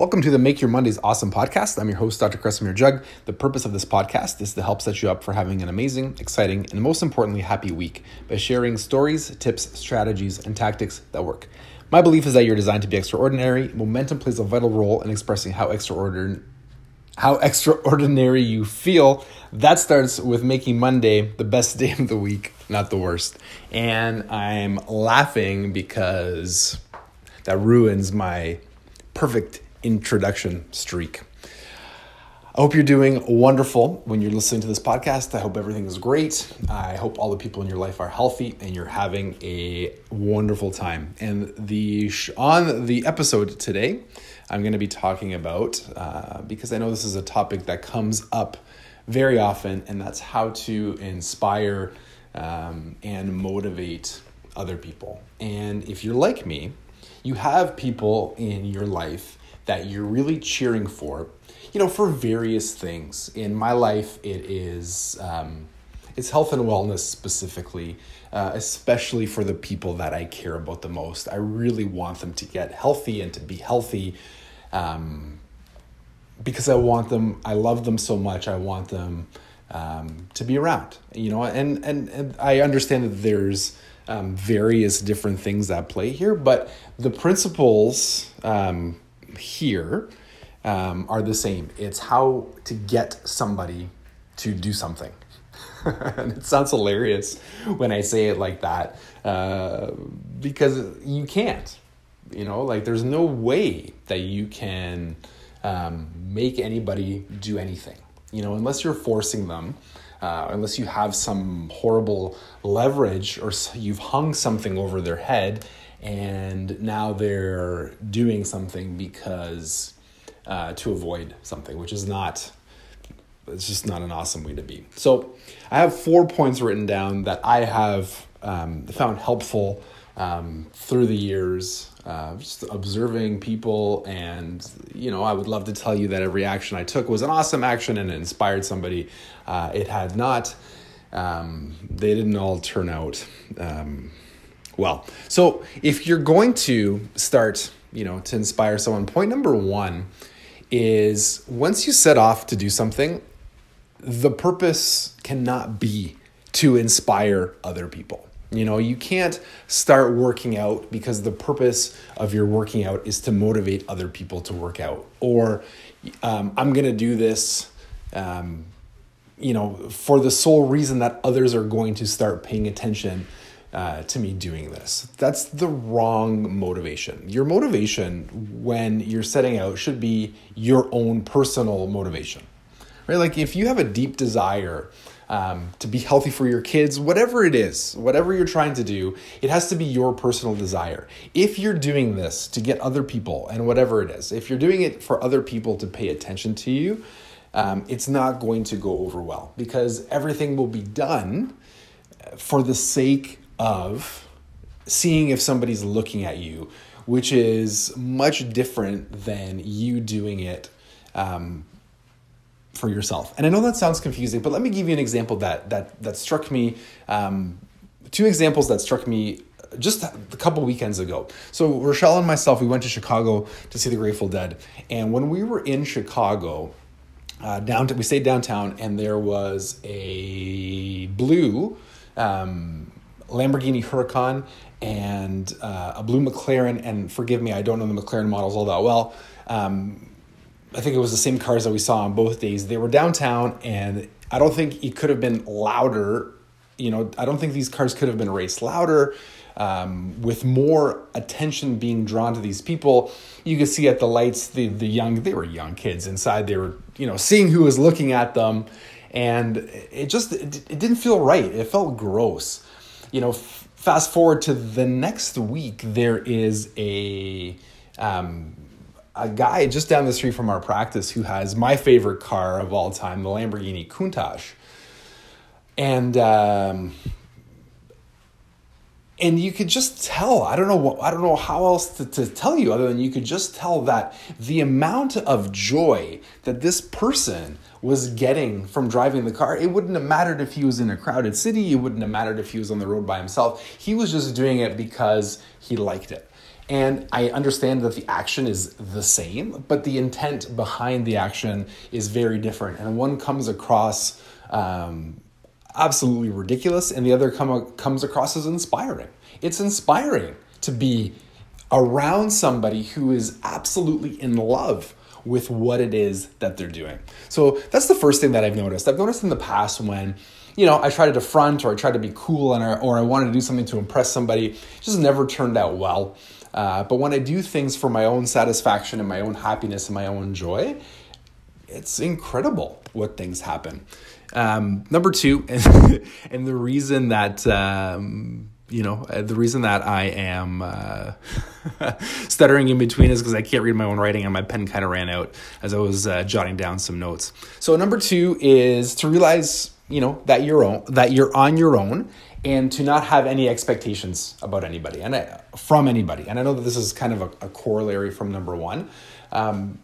Welcome to the Make Your Mondays Awesome podcast. I'm your host, Dr. Kresimir Jug. The purpose of this podcast is to help set you up for having an amazing, exciting, and most importantly, happy week by sharing stories, tips, strategies, and tactics that work. My belief is that you're designed to be extraordinary. Momentum plays a vital role in expressing how extraordinary how extraordinary you feel. That starts with making Monday the best day of the week, not the worst. And I'm laughing because that ruins my perfect introduction streak. I hope you're doing wonderful when you're listening to this podcast. I hope everything is great. I hope all the people in your life are healthy and you're having a wonderful time. And the on the episode today, I'm going to be talking about uh, because I know this is a topic that comes up very often, and that's how to inspire um, and motivate other people. And if you're like me, you have people in your life that you're really cheering for, you know, for various things. In my life, it is um, it's health and wellness specifically, uh, especially for the people that I care about the most. I really want them to get healthy and to be healthy. Um, because I want them, I love them so much. I want them um, to be around, you know, and, and, and I understand that there's um, various different things at play here, but the principles um, here um, are the same. It's how to get somebody to do something. and it sounds hilarious when I say it like that uh, because you can't. You know, like there's no way that you can um, make anybody do anything. You know, unless you're forcing them, uh, unless you have some horrible leverage or you've hung something over their head and now they're doing something because uh, to avoid something, which is not. It's just not an awesome way to be. So, I have four points written down that I have um, found helpful um, through the years, uh, just observing people. And, you know, I would love to tell you that every action I took was an awesome action and it inspired somebody. Uh, it had not. Um, they didn't all turn out um, well. So if you're going to start, you know, to inspire someone, point number one is once you set off to do something, the purpose cannot be to inspire other people. You know, you can't start working out because the purpose of your working out is to motivate other people to work out. Or um, I'm going to do this, um, you know, for the sole reason that others are going to start paying attention uh, to me doing this. That's the wrong motivation. Your motivation when you're setting out should be your own personal motivation, right? Like if you have a deep desire um, to be healthy for your kids, whatever it is, whatever you're trying to do, it has to be your personal desire. If you're doing this to get other people and whatever it is, if you're doing it for other people to pay attention to you, um, it's not going to go over well because everything will be done for the sake of seeing if somebody's looking at you, which is much different than you doing it um, for yourself. And I know that sounds confusing, but let me give you an example that that that struck me. Um, two examples that struck me just a couple weekends ago. So Rochelle and myself, we went to Chicago to see the Grateful Dead, and when we were in Chicago. Uh, down we stayed downtown and there was a blue um, Lamborghini Huracan and uh, a blue McLaren. And forgive me, I don't know the McLaren models all that well. Um, I think it was the same cars that we saw on both days. They were downtown, and I don't think it could have been louder. You know, I don't think these cars could have been raced louder. Um, with more attention being drawn to these people, you could see at the lights the the young they were young kids inside. They were you know seeing who was looking at them, and it just it, it didn't feel right. It felt gross you know, f- fast forward to the next week, there is a um, a guy just down the street from our practice who has my favorite car of all time, the Lamborghini Countach, and um, and you could just tell i don't know what i don't know how else to, to tell you other than you could just tell that the amount of joy that this person was getting from driving the car it wouldn't have mattered if he was in a crowded city it wouldn't have mattered if he was on the road by himself he was just doing it because he liked it And I understand that the action is the same, but the intent behind the action is very different. And one comes across um, absolutely ridiculous, and the other come, comes across as inspiring. It's inspiring to be around somebody who is absolutely in love with what it is that they're doing. So that's the first thing that I've noticed. I've noticed in the past when you know, I tried to front or I tried to be cool and I, or I wanted to do something to impress somebody. It just never turned out well. Uh, but when I do things for my own satisfaction and my own happiness and my own joy, it's incredible what things happen. Um, number two, and, and the reason that um, you know, uh, the reason that I am uh, stuttering in between is because I can't read my own writing and my pen kind of ran out as I was uh, jotting down some notes. So number two is to realize, you know, that you're own, that you're on your own, and to not have any expectations about anybody and I, from anybody. And I know that this is kind of a, a corollary from number one. Um,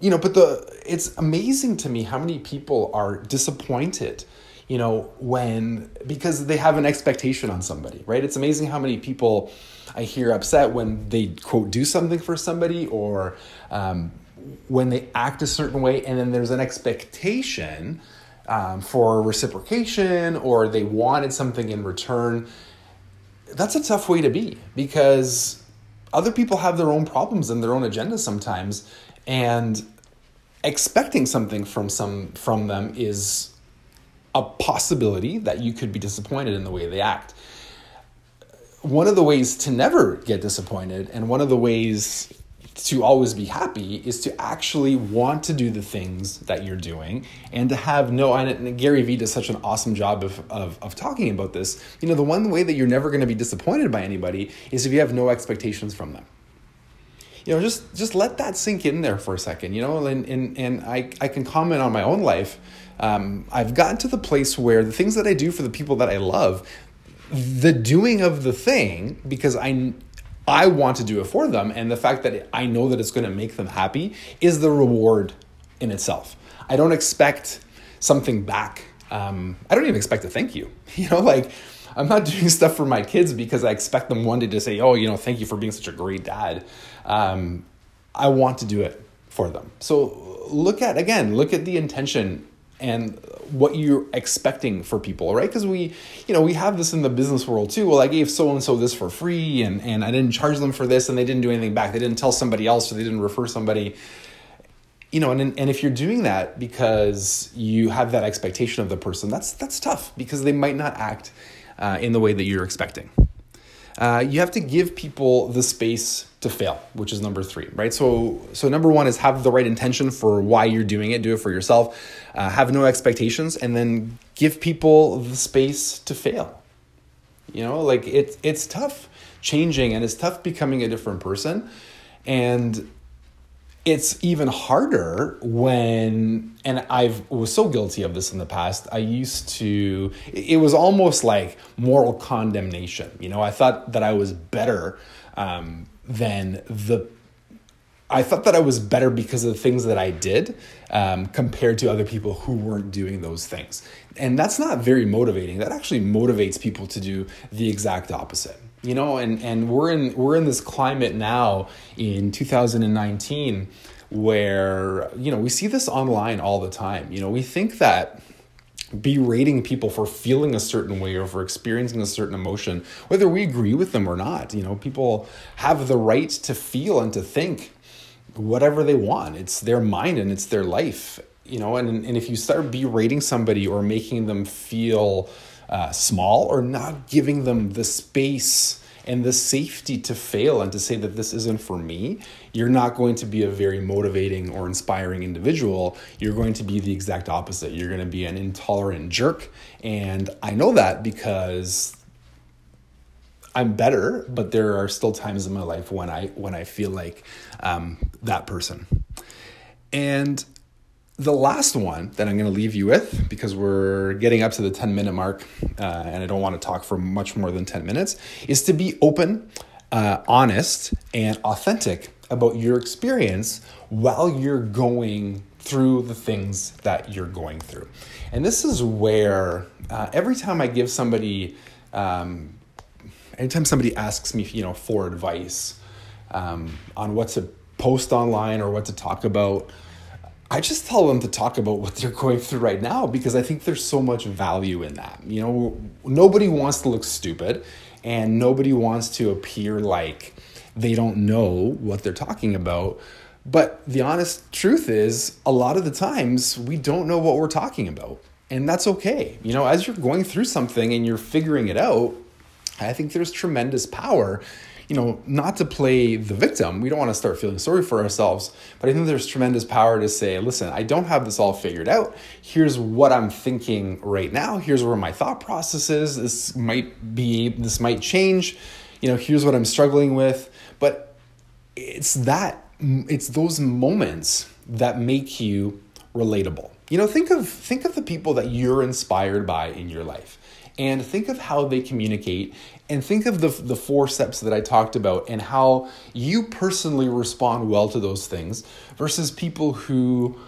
you know, but the it's amazing to me how many people are disappointed you know, when because they have an expectation on somebody, right? It's amazing how many people I hear upset when they quote do something for somebody or um, when they act a certain way, and then there's an expectation um, for reciprocation or they wanted something in return. That's a tough way to be because other people have their own problems and their own agendas sometimes, and expecting something from some from them is a possibility that you could be disappointed in the way they act. One of the ways to never get disappointed, and one of the ways to always be happy, is to actually want to do the things that you're doing and to have no. And Gary Vee does such an awesome job of, of, of talking about this. You know, the one way that you're never going to be disappointed by anybody is if you have no expectations from them you know just just let that sink in there for a second you know and and, and I, I can comment on my own life um, I've gotten to the place where the things that I do for the people that I love, the doing of the thing, because I I want to do it for them, and the fact that I know that it's going to make them happy is the reward in itself. I don't expect something back. Um, I don't even expect a thank you. You know, like I'm not doing stuff for my kids because I expect them one day to say, "Oh, you know, thank you for being such a great dad." Um, I want to do it for them. So look at again, look at the intention and what you're expecting for people, right? Because we, you know, we have this in the business world too. Well, I gave so and so this for free, and and I didn't charge them for this, and they didn't do anything back. They didn't tell somebody else, or they didn't refer somebody. You know, and and if you're doing that because you have that expectation of the person, that's that's tough because they might not act uh, in the way that you're expecting. Uh, you have to give people the space to fail, which is number three, right? So, so number one is have the right intention for why you're doing it. Do it for yourself. Uh, have no expectations, and then give people the space to fail. You know, like it's it's tough changing, and it's tough becoming a different person, and it's even harder when and i've was so guilty of this in the past i used to it was almost like moral condemnation you know i thought that i was better um, than the I thought that I was better because of the things that I did um, compared to other people who weren't doing those things. And that's not very motivating. That actually motivates people to do the exact opposite. You know, and, and we're in we're in this climate now in 2019 where, you know, we see this online all the time. You know, we think that berating people for feeling a certain way or for experiencing a certain emotion, whether we agree with them or not. You know, people have the right to feel and to think whatever they want. It's their mind and it's their life. You know, and, and if you start berating somebody or making them feel uh, small or not giving them the space and the safety to fail and to say that this isn't for me, you're not going to be a very motivating or inspiring individual. You're going to be the exact opposite. You're going to be an intolerant jerk. And I know that because I'm better, but there are still times in my life when I when I feel like um, that person. And the last one that I'm going to leave you with, because we're getting up to the 10 minute mark uh, and I don't want to talk for much more than 10 minutes, is to be open, uh, honest, and authentic about your experience while you're going through the things that you're going through. And this is where uh, every time I give somebody, um, anytime somebody asks me, you know, for advice, um, on what to post online or what to talk about, I just tell them to talk about what they're going through right now because I think there's so much value in that. You know, nobody wants to look stupid and nobody wants to appear like they don't know what they're talking about. But the honest truth is, a lot of the times we don't know what we're talking about. And that's okay. You know, as you're going through something and you're figuring it out, I think there's tremendous power you know, not to play the victim. We don't want to start feeling sorry for ourselves, but I think there's tremendous power to say, listen, I don't have this all figured out. Here's what I'm thinking right now. Here's where my thought process is. This might be, this might change. You know, here's what I'm struggling with. But it's that, it's those moments that make you relatable. You know, think of think of the people that you're inspired by in your life and think of how they communicate and think of the, the four steps that I talked about and how you personally respond well to those things versus people who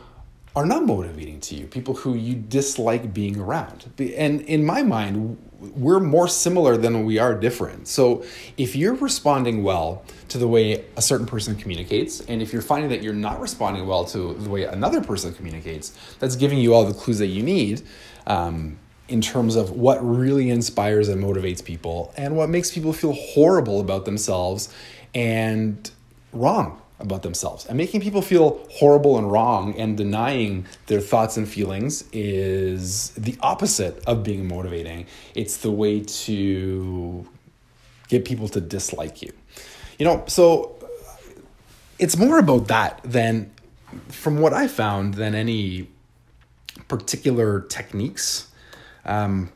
are not motivating to you, people who you dislike being around. And in my mind, we're more similar than we are different. So if you're responding well to the way a certain person communicates, and if you're finding that you're not responding well to the way another person communicates, that's giving you all the clues that you need. Um, in terms of what really inspires and motivates people and what makes people feel horrible about themselves and wrong about themselves. And making people feel horrible and wrong and denying their thoughts and feelings is the opposite of being motivating. It's the way to get people to dislike you. You know, so it's more about that than, from what I found, than any particular techniques um,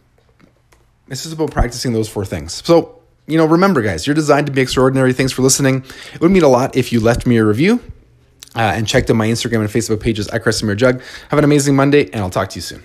this is about practicing those four things. So, you know, remember, guys, you're designed to be extraordinary. Thanks for listening. It would mean a lot if you left me a review uh, and checked out my Instagram and Facebook pages at Kresimir Jug. Have an amazing Monday, and I'll talk to you soon.